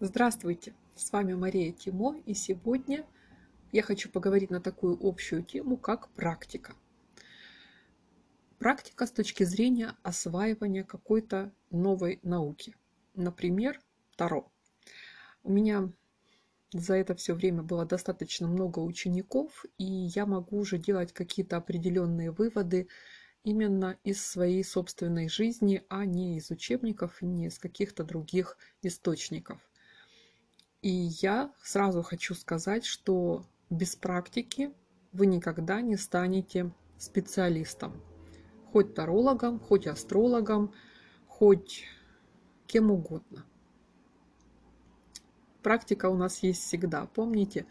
Здравствуйте, с вами Мария Тимо, и сегодня я хочу поговорить на такую общую тему, как практика. Практика с точки зрения осваивания какой-то новой науки. Например, Таро. У меня за это все время было достаточно много учеников, и я могу уже делать какие-то определенные выводы именно из своей собственной жизни, а не из учебников, не из каких-то других источников. И я сразу хочу сказать, что без практики вы никогда не станете специалистом. Хоть тарологом, хоть астрологом, хоть кем угодно. Практика у нас есть всегда. Помните,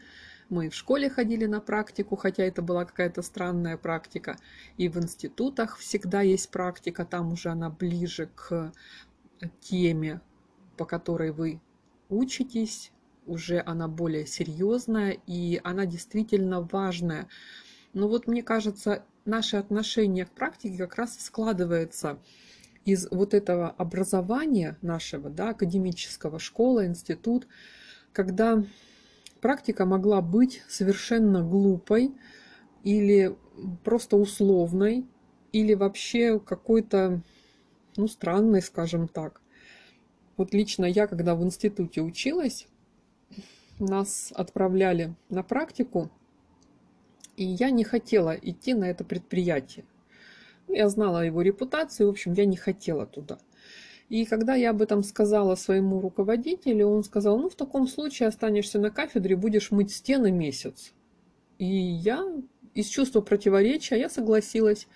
мы в школе ходили на практику, хотя это была какая-то странная практика. И в институтах всегда есть практика, там уже она ближе к теме, по которой вы учитесь, уже она более серьезная и она действительно важная. Но вот мне кажется, наше отношение к практике как раз складывается из вот этого образования нашего, да, академического, школа, институт, когда практика могла быть совершенно глупой или просто условной, или вообще какой-то, ну, странной, скажем так. Вот лично я, когда в институте училась, нас отправляли на практику, и я не хотела идти на это предприятие. Я знала его репутацию, в общем, я не хотела туда. И когда я об этом сказала своему руководителю, он сказал, ну, в таком случае останешься на кафедре, будешь мыть стены месяц. И я из чувства противоречия, я согласилась.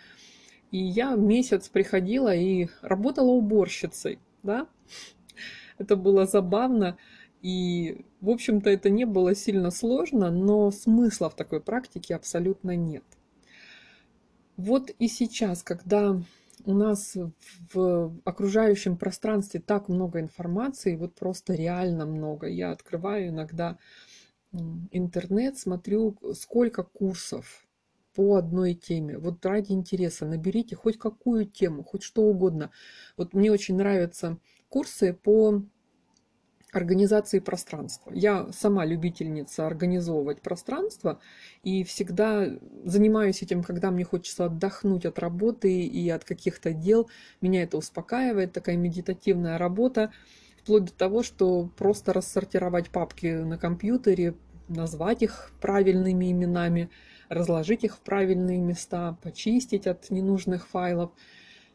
И я месяц приходила и работала уборщицей, да. Это было забавно. И, в общем-то, это не было сильно сложно, но смысла в такой практике абсолютно нет. Вот и сейчас, когда у нас в окружающем пространстве так много информации, вот просто реально много. Я открываю иногда интернет, смотрю, сколько курсов по одной теме. Вот ради интереса наберите хоть какую тему, хоть что угодно. Вот мне очень нравятся курсы по организации пространства. Я сама любительница организовывать пространство и всегда занимаюсь этим, когда мне хочется отдохнуть от работы и от каких-то дел. Меня это успокаивает, такая медитативная работа, вплоть до того, что просто рассортировать папки на компьютере, назвать их правильными именами, разложить их в правильные места, почистить от ненужных файлов.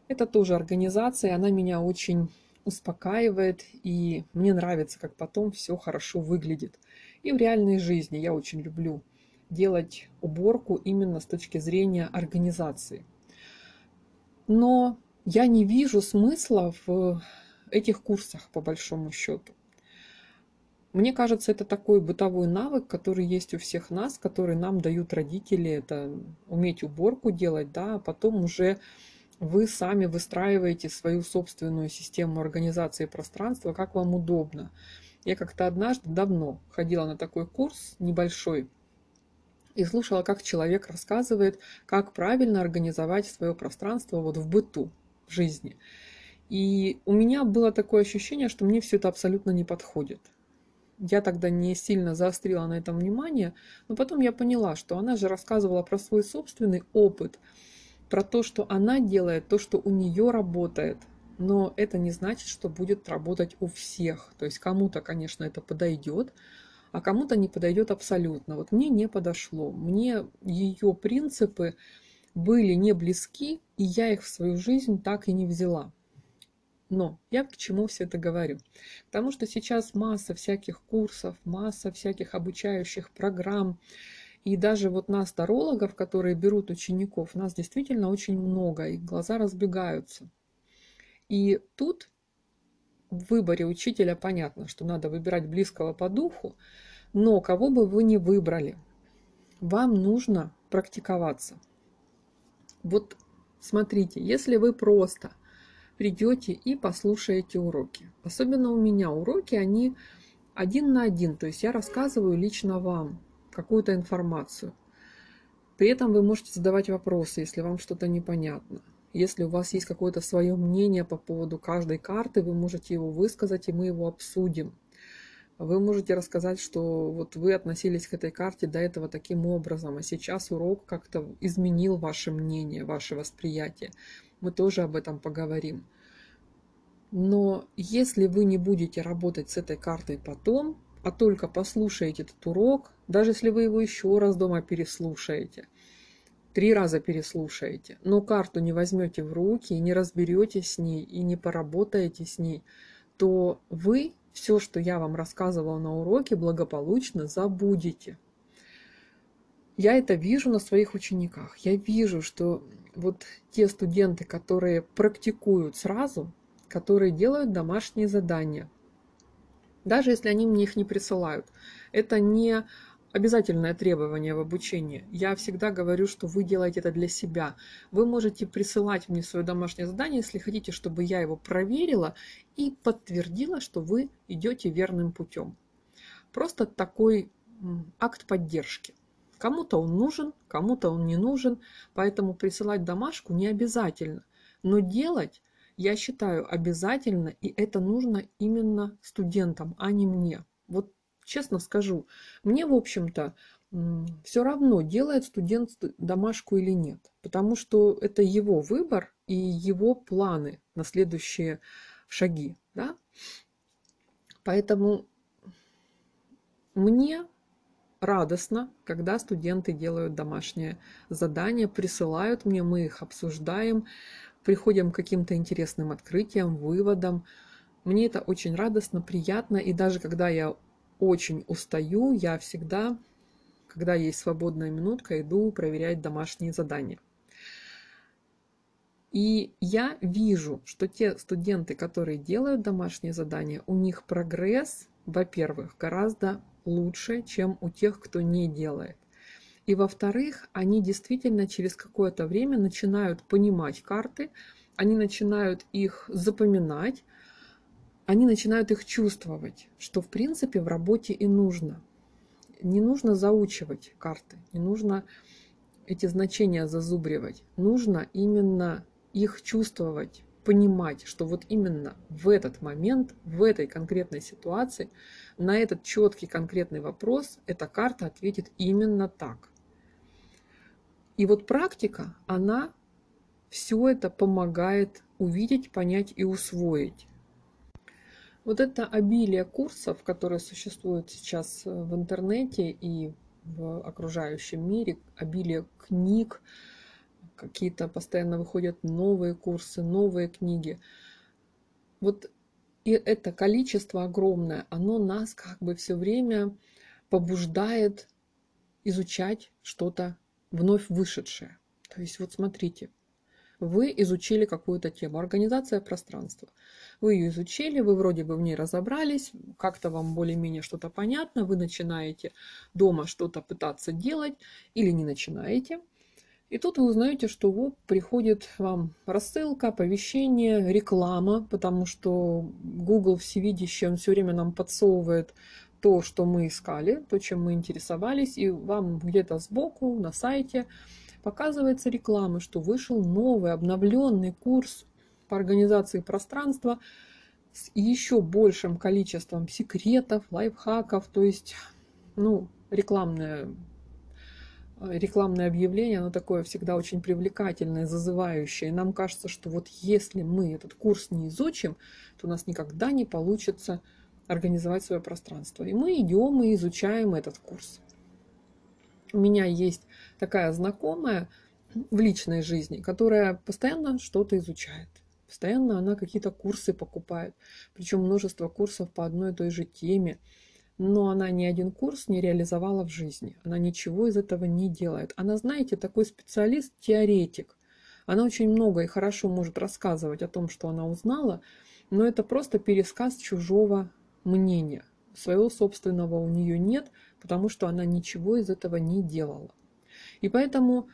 Это тоже организация, она меня очень успокаивает, и мне нравится, как потом все хорошо выглядит. И в реальной жизни я очень люблю делать уборку именно с точки зрения организации. Но я не вижу смысла в этих курсах, по большому счету. Мне кажется, это такой бытовой навык, который есть у всех нас, который нам дают родители. Это уметь уборку делать, да, а потом уже вы сами выстраиваете свою собственную систему организации пространства, как вам удобно. Я как-то однажды давно ходила на такой курс небольшой и слушала, как человек рассказывает, как правильно организовать свое пространство вот в быту, в жизни. И у меня было такое ощущение, что мне все это абсолютно не подходит. Я тогда не сильно заострила на этом внимание, но потом я поняла, что она же рассказывала про свой собственный опыт – про то, что она делает то, что у нее работает, но это не значит, что будет работать у всех. То есть кому-то, конечно, это подойдет, а кому-то не подойдет абсолютно. Вот мне не подошло. Мне ее принципы были не близки, и я их в свою жизнь так и не взяла. Но я к чему все это говорю? Потому что сейчас масса всяких курсов, масса всяких обучающих программ, и даже вот нас, тарологов, которые берут учеников, нас действительно очень много, и глаза разбегаются. И тут в выборе учителя понятно, что надо выбирать близкого по духу, но кого бы вы ни выбрали, вам нужно практиковаться. Вот смотрите, если вы просто придете и послушаете уроки, особенно у меня уроки, они один на один, то есть я рассказываю лично вам, какую-то информацию. При этом вы можете задавать вопросы, если вам что-то непонятно. Если у вас есть какое-то свое мнение по поводу каждой карты, вы можете его высказать, и мы его обсудим. Вы можете рассказать, что вот вы относились к этой карте до этого таким образом, а сейчас урок как-то изменил ваше мнение, ваше восприятие. Мы тоже об этом поговорим. Но если вы не будете работать с этой картой потом, а только послушаете этот урок, даже если вы его еще раз дома переслушаете, три раза переслушаете, но карту не возьмете в руки, не разберете с ней и не поработаете с ней, то вы все, что я вам рассказывала на уроке, благополучно забудете. Я это вижу на своих учениках. Я вижу, что вот те студенты, которые практикуют сразу, которые делают домашние задания, даже если они мне их не присылают. Это не обязательное требование в обучении. Я всегда говорю, что вы делаете это для себя. Вы можете присылать мне свое домашнее задание, если хотите, чтобы я его проверила и подтвердила, что вы идете верным путем. Просто такой акт поддержки. Кому-то он нужен, кому-то он не нужен, поэтому присылать домашку не обязательно. Но делать я считаю обязательно, и это нужно именно студентам, а не мне. Вот честно скажу, мне, в общем-то, все равно, делает студент домашку или нет, потому что это его выбор и его планы на следующие шаги. Да? Поэтому мне радостно, когда студенты делают домашнее задание, присылают мне, мы их обсуждаем приходим к каким-то интересным открытиям, выводам. Мне это очень радостно, приятно. И даже когда я очень устаю, я всегда, когда есть свободная минутка, иду проверять домашние задания. И я вижу, что те студенты, которые делают домашние задания, у них прогресс, во-первых, гораздо лучше, чем у тех, кто не делает. И во-вторых, они действительно через какое-то время начинают понимать карты, они начинают их запоминать, они начинают их чувствовать, что в принципе в работе и нужно. Не нужно заучивать карты, не нужно эти значения зазубривать. Нужно именно их чувствовать, понимать, что вот именно в этот момент, в этой конкретной ситуации, на этот четкий конкретный вопрос эта карта ответит именно так. И вот практика, она все это помогает увидеть, понять и усвоить. Вот это обилие курсов, которые существуют сейчас э, в интернете и в окружающем мире, обилие книг, какие-то постоянно выходят новые курсы, новые книги. Вот и это количество огромное, оно нас как бы все время побуждает изучать что-то вновь вышедшее. То есть вот смотрите, вы изучили какую-то тему, организация пространства. Вы ее изучили, вы вроде бы в ней разобрались, как-то вам более-менее что-то понятно, вы начинаете дома что-то пытаться делать или не начинаете. И тут вы узнаете, что вот приходит вам рассылка, оповещение, реклама, потому что Google всевидящий, он все время нам подсовывает то, что мы искали, то, чем мы интересовались, и вам где-то сбоку на сайте показывается реклама, что вышел новый обновленный курс по организации пространства с еще большим количеством секретов, лайфхаков, то есть, ну, рекламное, рекламное объявление, оно такое всегда очень привлекательное, зазывающее. И нам кажется, что вот если мы этот курс не изучим, то у нас никогда не получится организовать свое пространство. И мы идем и изучаем этот курс. У меня есть такая знакомая в личной жизни, которая постоянно что-то изучает. Постоянно она какие-то курсы покупает. Причем множество курсов по одной и той же теме. Но она ни один курс не реализовала в жизни. Она ничего из этого не делает. Она, знаете, такой специалист-теоретик. Она очень много и хорошо может рассказывать о том, что она узнала, но это просто пересказ чужого мнения. Своего собственного у нее нет, потому что она ничего из этого не делала. И поэтому,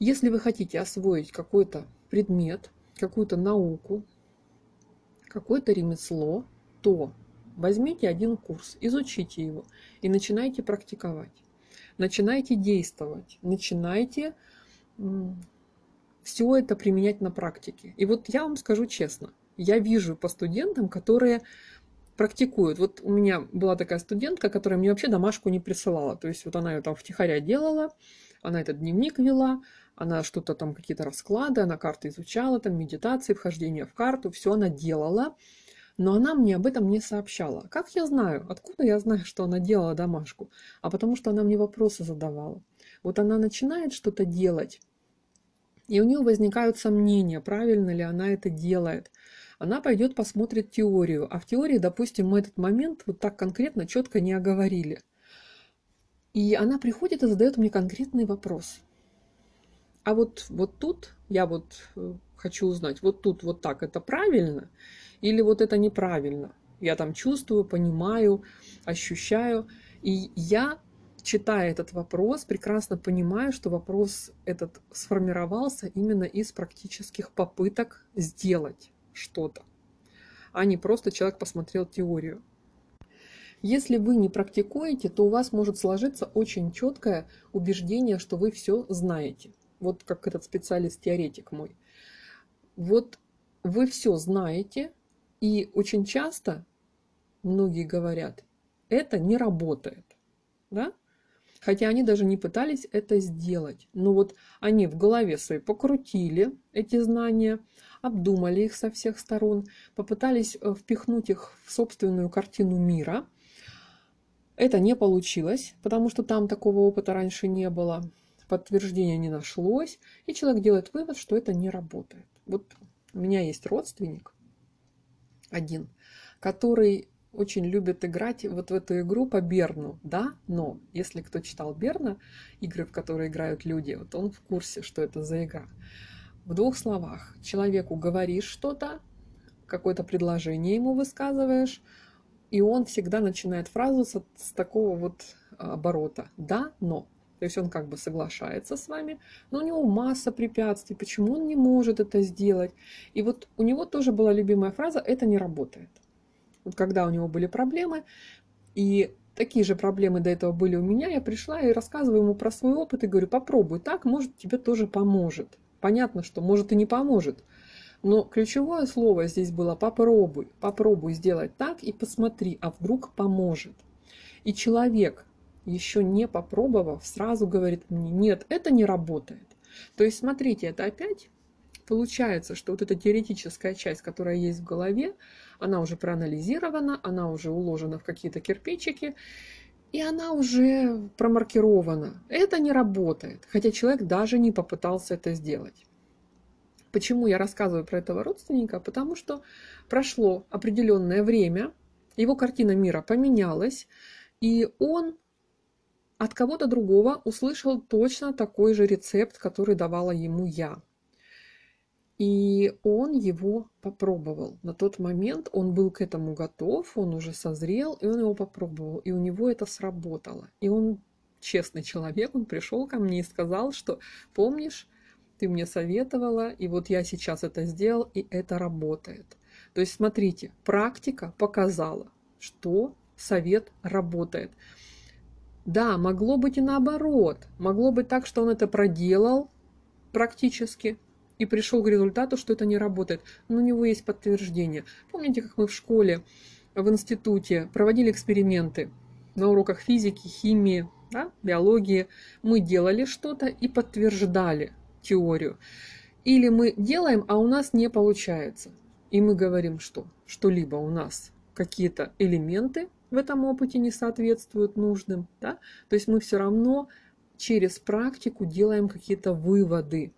если вы хотите освоить какой-то предмет, какую-то науку, какое-то ремесло, то возьмите один курс, изучите его и начинайте практиковать. Начинайте действовать, начинайте все это применять на практике. И вот я вам скажу честно, я вижу по студентам, которые практикуют. Вот у меня была такая студентка, которая мне вообще домашку не присылала. То есть вот она ее там втихаря делала, она этот дневник вела, она что-то там, какие-то расклады, она карты изучала, там медитации, вхождение в карту, все она делала. Но она мне об этом не сообщала. Как я знаю? Откуда я знаю, что она делала домашку? А потому что она мне вопросы задавала. Вот она начинает что-то делать, и у нее возникают сомнения, правильно ли она это делает. Она пойдет посмотрит теорию, а в теории, допустим, мы этот момент вот так конкретно, четко не оговорили. И она приходит и задает мне конкретный вопрос. А вот, вот тут я вот э, хочу узнать, вот тут вот так это правильно или вот это неправильно? Я там чувствую, понимаю, ощущаю. И я читая этот вопрос, прекрасно понимаю, что вопрос этот сформировался именно из практических попыток сделать что-то, а не просто человек посмотрел теорию. Если вы не практикуете, то у вас может сложиться очень четкое убеждение, что вы все знаете. Вот как этот специалист-теоретик мой. Вот вы все знаете, и очень часто многие говорят, это не работает. Да? Хотя они даже не пытались это сделать. Но вот они в голове своей покрутили эти знания, обдумали их со всех сторон, попытались э, впихнуть их в собственную картину мира. Это не получилось, потому что там такого опыта раньше не было, подтверждения не нашлось, и человек делает вывод, что это не работает. Вот у меня есть родственник один, который очень любят играть вот в эту игру по Берну, да, но если кто читал Берна, игры, в которые играют люди, вот он в курсе, что это за игра. В двух словах, человеку говоришь что-то, какое-то предложение ему высказываешь, и он всегда начинает фразу с, с такого вот оборота «да, но». То есть он как бы соглашается с вами, но у него масса препятствий, почему он не может это сделать. И вот у него тоже была любимая фраза «это не работает» вот когда у него были проблемы, и такие же проблемы до этого были у меня, я пришла и рассказываю ему про свой опыт и говорю, попробуй так, может тебе тоже поможет. Понятно, что может и не поможет, но ключевое слово здесь было попробуй, попробуй сделать так и посмотри, а вдруг поможет. И человек, еще не попробовав, сразу говорит мне, нет, это не работает. То есть, смотрите, это опять получается, что вот эта теоретическая часть, которая есть в голове, она уже проанализирована, она уже уложена в какие-то кирпичики, и она уже промаркирована. Это не работает, хотя человек даже не попытался это сделать. Почему я рассказываю про этого родственника? Потому что прошло определенное время, его картина мира поменялась, и он от кого-то другого услышал точно такой же рецепт, который давала ему я. И он его попробовал. На тот момент он был к этому готов, он уже созрел, и он его попробовал. И у него это сработало. И он честный человек, он пришел ко мне и сказал, что помнишь, ты мне советовала, и вот я сейчас это сделал, и это работает. То есть, смотрите, практика показала, что совет работает. Да, могло быть и наоборот. Могло быть так, что он это проделал практически, и пришел к результату, что это не работает. Но у него есть подтверждение. Помните, как мы в школе, в институте проводили эксперименты на уроках физики, химии, да, биологии. Мы делали что-то и подтверждали теорию. Или мы делаем, а у нас не получается. И мы говорим, что что-либо у нас какие-то элементы в этом опыте не соответствуют нужным. Да? То есть мы все равно через практику делаем какие-то выводы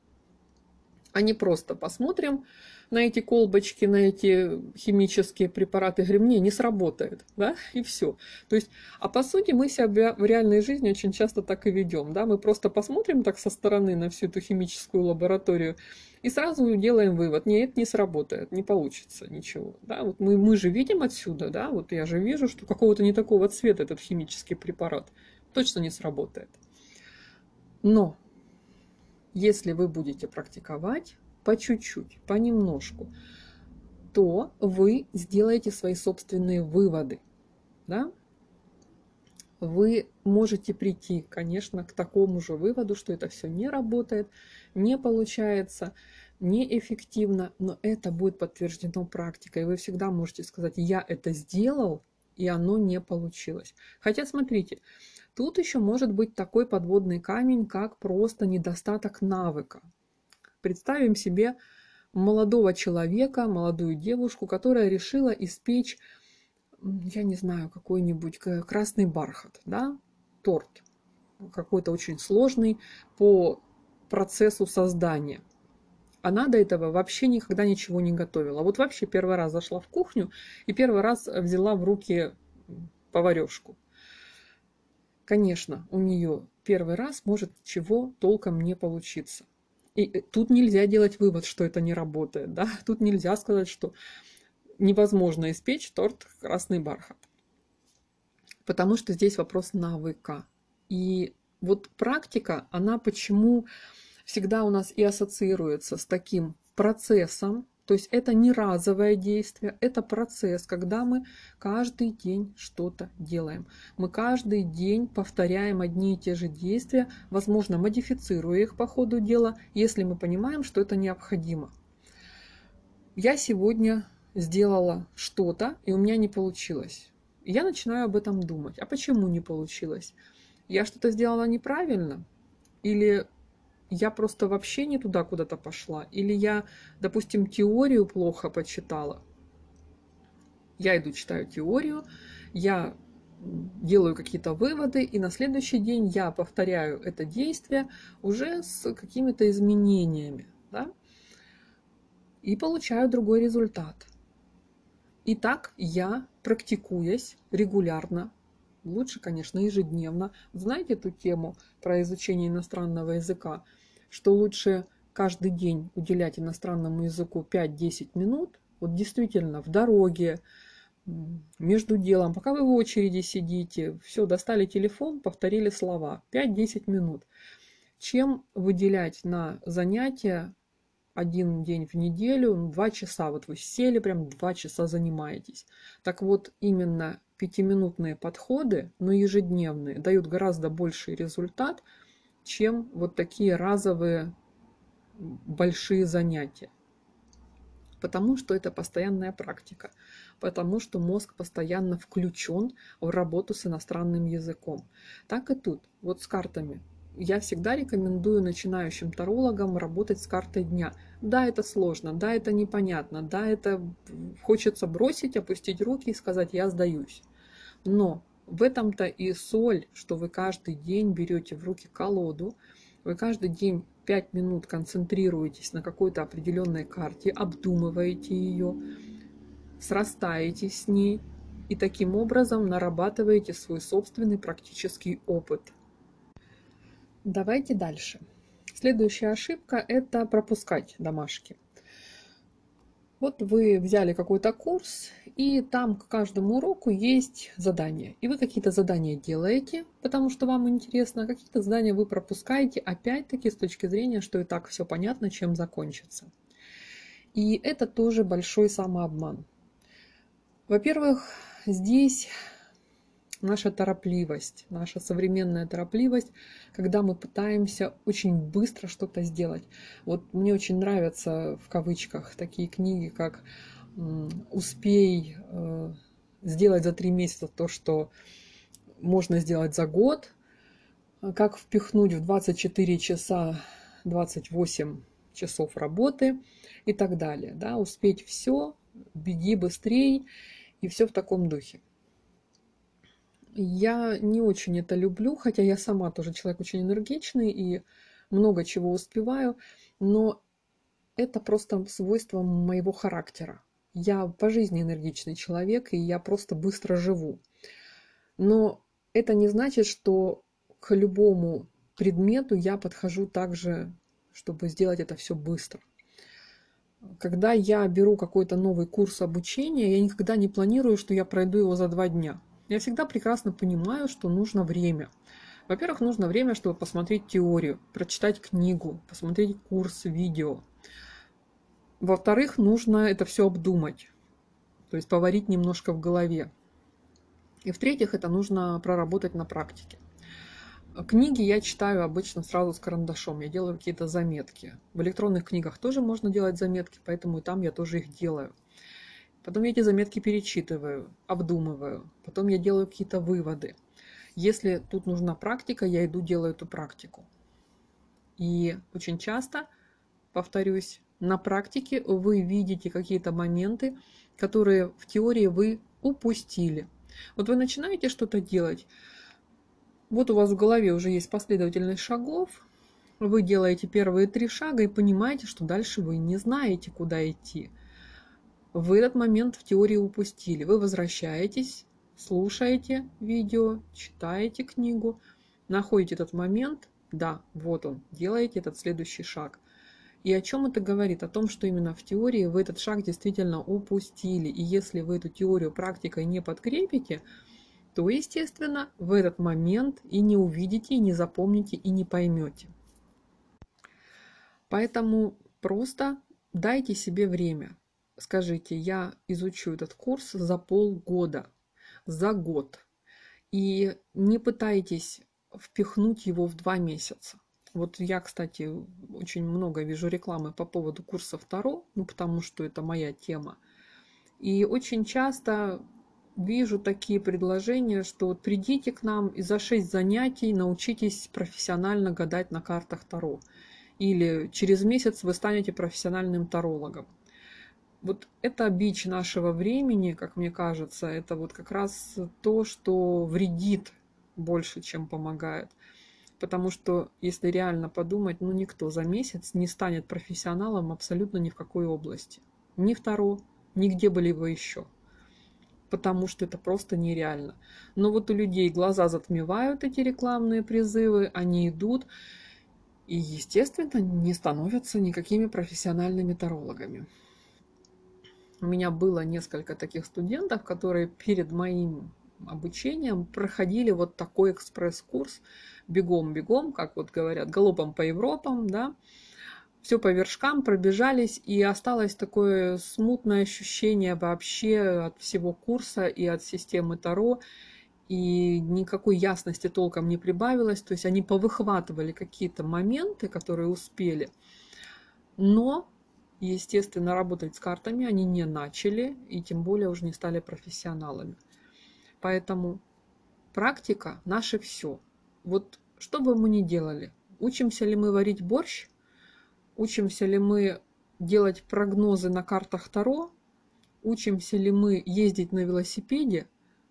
а не просто посмотрим на эти колбочки, на эти химические препараты, говорим, не, не сработает, да, и все. То есть, а по сути мы себя в реальной жизни очень часто так и ведем, да, мы просто посмотрим так со стороны на всю эту химическую лабораторию и сразу делаем вывод, нет, не сработает, не получится ничего, да, вот мы, мы же видим отсюда, да, вот я же вижу, что какого-то не такого цвета этот химический препарат точно не сработает. Но если вы будете практиковать по чуть-чуть, понемножку, то вы сделаете свои собственные выводы. Да? Вы можете прийти, конечно, к такому же выводу, что это все не работает, не получается. неэффективно, но это будет подтверждено практикой. Вы всегда можете сказать, я это сделал, и оно не получилось. Хотя, смотрите, тут еще может быть такой подводный камень, как просто недостаток навыка. Представим себе молодого человека, молодую девушку, которая решила испечь, я не знаю, какой-нибудь красный бархат, да, торт какой-то очень сложный по процессу создания. Она до этого вообще никогда ничего не готовила. Вот вообще первый раз зашла в кухню и первый раз взяла в руки поварешку. Конечно, у нее первый раз может чего толком не получиться. И тут нельзя делать вывод, что это не работает. Да? Тут нельзя сказать, что невозможно испечь торт красный бархат. Потому что здесь вопрос навыка. И вот практика, она почему всегда у нас и ассоциируется с таким процессом, то есть это не разовое действие, это процесс, когда мы каждый день что-то делаем. Мы каждый день повторяем одни и те же действия, возможно, модифицируя их по ходу дела, если мы понимаем, что это необходимо. Я сегодня сделала что-то, и у меня не получилось. я начинаю об этом думать. А почему не получилось? я что-то сделала неправильно, или я просто вообще не туда куда-то пошла, или я, допустим, теорию плохо почитала. Я иду читаю теорию, я делаю какие-то выводы, и на следующий день я повторяю это действие уже с какими-то изменениями, да, и получаю другой результат. И так я, практикуясь регулярно, лучше, конечно, ежедневно. Знаете эту тему про изучение иностранного языка, что лучше каждый день уделять иностранному языку 5-10 минут, вот действительно в дороге, между делом, пока вы в очереди сидите, все, достали телефон, повторили слова, 5-10 минут, чем выделять на занятия один день в неделю, два часа, вот вы сели, прям два часа занимаетесь. Так вот, именно пятиминутные подходы, но ежедневные, дают гораздо больший результат, чем вот такие разовые большие занятия. Потому что это постоянная практика, потому что мозг постоянно включен в работу с иностранным языком. Так и тут, вот с картами я всегда рекомендую начинающим тарологам работать с картой дня. Да, это сложно, да, это непонятно, да, это хочется бросить, опустить руки и сказать «я сдаюсь». Но в этом-то и соль, что вы каждый день берете в руки колоду, вы каждый день 5 минут концентрируетесь на какой-то определенной карте, обдумываете ее, срастаетесь с ней и таким образом нарабатываете свой собственный практический опыт – Давайте дальше. Следующая ошибка – это пропускать домашки. Вот вы взяли какой-то курс, и там к каждому уроку есть задания. И вы какие-то задания делаете, потому что вам интересно, а какие-то задания вы пропускаете, опять-таки с точки зрения, что и так все понятно, чем закончится. И это тоже большой самообман. Во-первых, здесь наша торопливость, наша современная торопливость, когда мы пытаемся очень быстро что-то сделать. Вот мне очень нравятся в кавычках такие книги, как «Успей э, сделать за три месяца то, что можно сделать за год», «Как впихнуть в 24 часа 28 часов работы» и так далее. Да? Успеть все, беги быстрее и все в таком духе. Я не очень это люблю, хотя я сама тоже человек очень энергичный и много чего успеваю, но это просто свойство моего характера. Я по жизни энергичный человек, и я просто быстро живу. Но это не значит, что к любому предмету я подхожу так же, чтобы сделать это все быстро. Когда я беру какой-то новый курс обучения, я никогда не планирую, что я пройду его за два дня. Я всегда прекрасно понимаю, что нужно время. Во-первых, нужно время, чтобы посмотреть теорию, прочитать книгу, посмотреть курс, видео. Во-вторых, нужно это все обдумать, то есть поварить немножко в голове. И в-третьих, это нужно проработать на практике. Книги я читаю обычно сразу с карандашом, я делаю какие-то заметки. В электронных книгах тоже можно делать заметки, поэтому и там я тоже их делаю. Потом я эти заметки перечитываю, обдумываю. Потом я делаю какие-то выводы. Если тут нужна практика, я иду делаю эту практику. И очень часто, повторюсь, на практике вы видите какие-то моменты, которые в теории вы упустили. Вот вы начинаете что-то делать, вот у вас в голове уже есть последовательность шагов, вы делаете первые три шага и понимаете, что дальше вы не знаете, куда идти – в этот момент в теории упустили. Вы возвращаетесь, слушаете видео, читаете книгу, находите этот момент, да, вот он, делаете этот следующий шаг. И о чем это говорит? О том, что именно в теории вы этот шаг действительно упустили. И если вы эту теорию практикой не подкрепите, то, естественно, в этот момент и не увидите, и не запомните, и не поймете. Поэтому просто дайте себе время скажите, я изучу этот курс за полгода, за год, и не пытайтесь впихнуть его в два месяца. Вот я, кстати, очень много вижу рекламы по поводу курса Таро, ну, потому что это моя тема. И очень часто вижу такие предложения, что вот придите к нам и за 6 занятий научитесь профессионально гадать на картах Таро. Или через месяц вы станете профессиональным тарологом вот это бич нашего времени, как мне кажется, это вот как раз то, что вредит больше, чем помогает. Потому что, если реально подумать, ну никто за месяц не станет профессионалом абсолютно ни в какой области. Ни второ, нигде бы либо еще. Потому что это просто нереально. Но вот у людей глаза затмевают эти рекламные призывы, они идут и, естественно, не становятся никакими профессиональными тарологами. У меня было несколько таких студентов, которые перед моим обучением проходили вот такой экспресс-курс бегом-бегом, как вот говорят, галопом по Европам, да, все по вершкам пробежались, и осталось такое смутное ощущение вообще от всего курса и от системы Таро, и никакой ясности толком не прибавилось, то есть они повыхватывали какие-то моменты, которые успели, но естественно, работать с картами они не начали и тем более уже не стали профессионалами. Поэтому практика – наше все. Вот что бы мы ни делали, учимся ли мы варить борщ, учимся ли мы делать прогнозы на картах Таро, учимся ли мы ездить на велосипеде,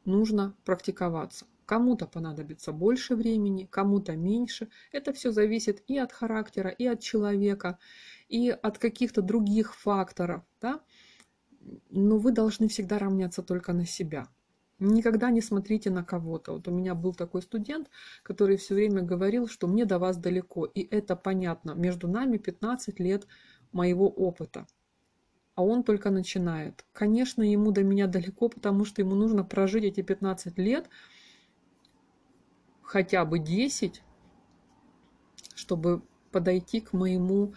нужно практиковаться. Кому-то понадобится больше времени, кому-то меньше. Это все зависит и от характера, и от человека, и от каких-то других факторов, да, но вы должны всегда равняться только на себя. Никогда не смотрите на кого-то. Вот у меня был такой студент, который все время говорил, что мне до вас далеко. И это понятно. Между нами 15 лет моего опыта. А он только начинает. Конечно, ему до меня далеко, потому что ему нужно прожить эти 15 лет, хотя бы 10, чтобы подойти к моему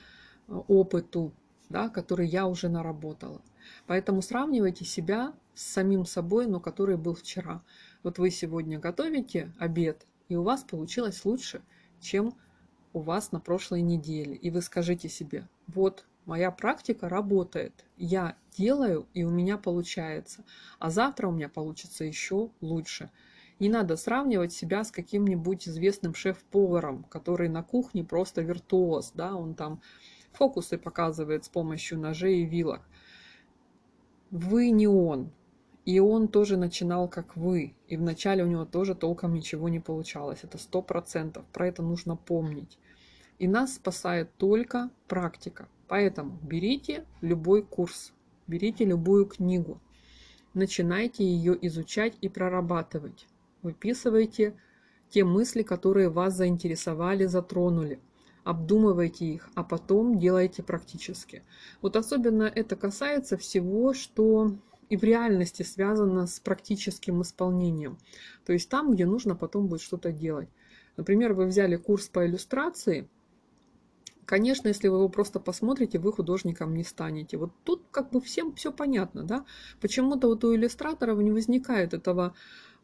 опыту, да, который я уже наработала. Поэтому сравнивайте себя с самим собой, но который был вчера. Вот вы сегодня готовите обед, и у вас получилось лучше, чем у вас на прошлой неделе. И вы скажите себе, вот моя практика работает, я делаю, и у меня получается, а завтра у меня получится еще лучше. Не надо сравнивать себя с каким-нибудь известным шеф-поваром, который на кухне просто виртуоз, да, он там фокусы показывает с помощью ножей и вилок. Вы не он. И он тоже начинал как вы. И вначале у него тоже толком ничего не получалось. Это сто процентов. Про это нужно помнить. И нас спасает только практика. Поэтому берите любой курс, берите любую книгу, начинайте ее изучать и прорабатывать. Выписывайте те мысли, которые вас заинтересовали, затронули обдумывайте их, а потом делайте практически. Вот особенно это касается всего, что и в реальности связано с практическим исполнением. То есть там, где нужно потом будет что-то делать. Например, вы взяли курс по иллюстрации, Конечно, если вы его просто посмотрите, вы художником не станете. Вот тут как бы всем все понятно, да? Почему-то вот у иллюстраторов не возникает этого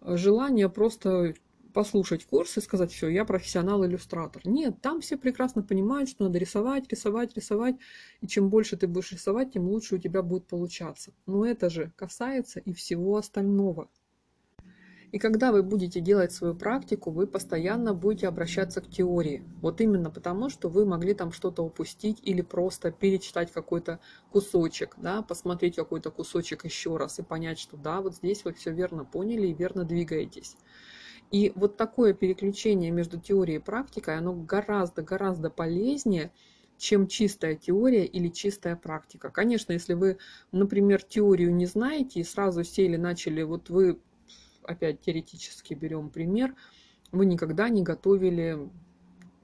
желания просто послушать курс и сказать, все, я профессионал-иллюстратор. Нет, там все прекрасно понимают, что надо рисовать, рисовать, рисовать. И чем больше ты будешь рисовать, тем лучше у тебя будет получаться. Но это же касается и всего остального. И когда вы будете делать свою практику, вы постоянно будете обращаться к теории. Вот именно потому, что вы могли там что-то упустить или просто перечитать какой-то кусочек, да, посмотреть какой-то кусочек еще раз и понять, что да, вот здесь вы все верно поняли и верно двигаетесь. И вот такое переключение между теорией и практикой, оно гораздо-гораздо полезнее, чем чистая теория или чистая практика. Конечно, если вы, например, теорию не знаете и сразу сели, начали, вот вы опять теоретически берем пример, вы никогда не готовили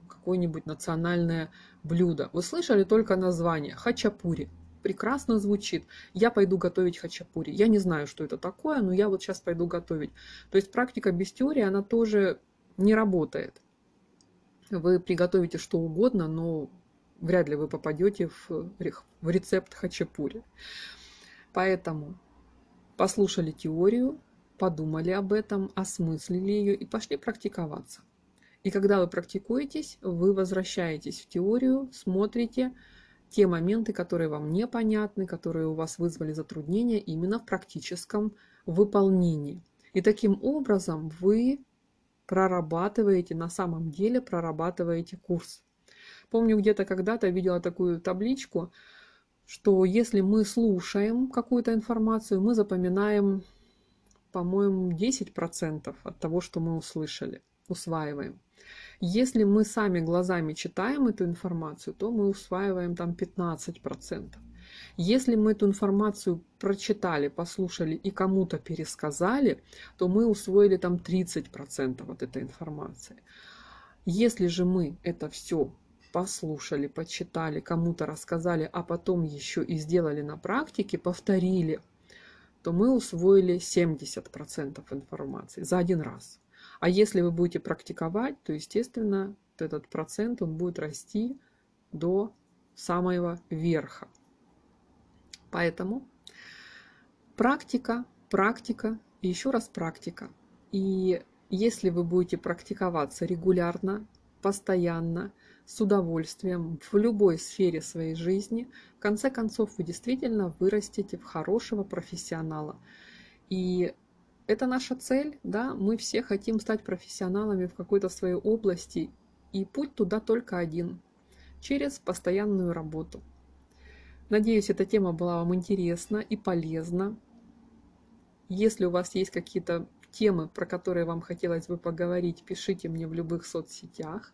какое-нибудь национальное блюдо. Вы слышали только название хачапури. Прекрасно звучит. Я пойду готовить хачапури. Я не знаю, что это такое, но я вот сейчас пойду готовить. То есть практика без теории, она тоже не работает. Вы приготовите что угодно, но вряд ли вы попадете в, в рецепт хачапури. Поэтому послушали теорию, подумали об этом, осмыслили ее и пошли практиковаться. И когда вы практикуетесь, вы возвращаетесь в теорию, смотрите те моменты, которые вам непонятны, которые у вас вызвали затруднения именно в практическом выполнении. И таким образом вы прорабатываете, на самом деле прорабатываете курс. Помню, где-то когда-то видела такую табличку, что если мы слушаем какую-то информацию, мы запоминаем по-моему, 10% от того, что мы услышали, усваиваем. Если мы сами глазами читаем эту информацию, то мы усваиваем там 15%. Если мы эту информацию прочитали, послушали и кому-то пересказали, то мы усвоили там 30% от этой информации. Если же мы это все послушали, почитали, кому-то рассказали, а потом еще и сделали на практике, повторили, то мы усвоили 70% информации за один раз. А если вы будете практиковать, то, естественно, этот процент он будет расти до самого верха. Поэтому практика, практика и еще раз практика. И если вы будете практиковаться регулярно, постоянно, с удовольствием в любой сфере своей жизни, в конце концов вы действительно вырастете в хорошего профессионала. И это наша цель, да, мы все хотим стать профессионалами в какой-то своей области, и путь туда только один – через постоянную работу. Надеюсь, эта тема была вам интересна и полезна. Если у вас есть какие-то темы, про которые вам хотелось бы поговорить, пишите мне в любых соцсетях.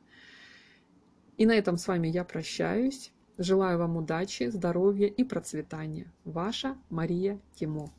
И на этом с вами я прощаюсь. Желаю вам удачи, здоровья и процветания. Ваша Мария Тимо.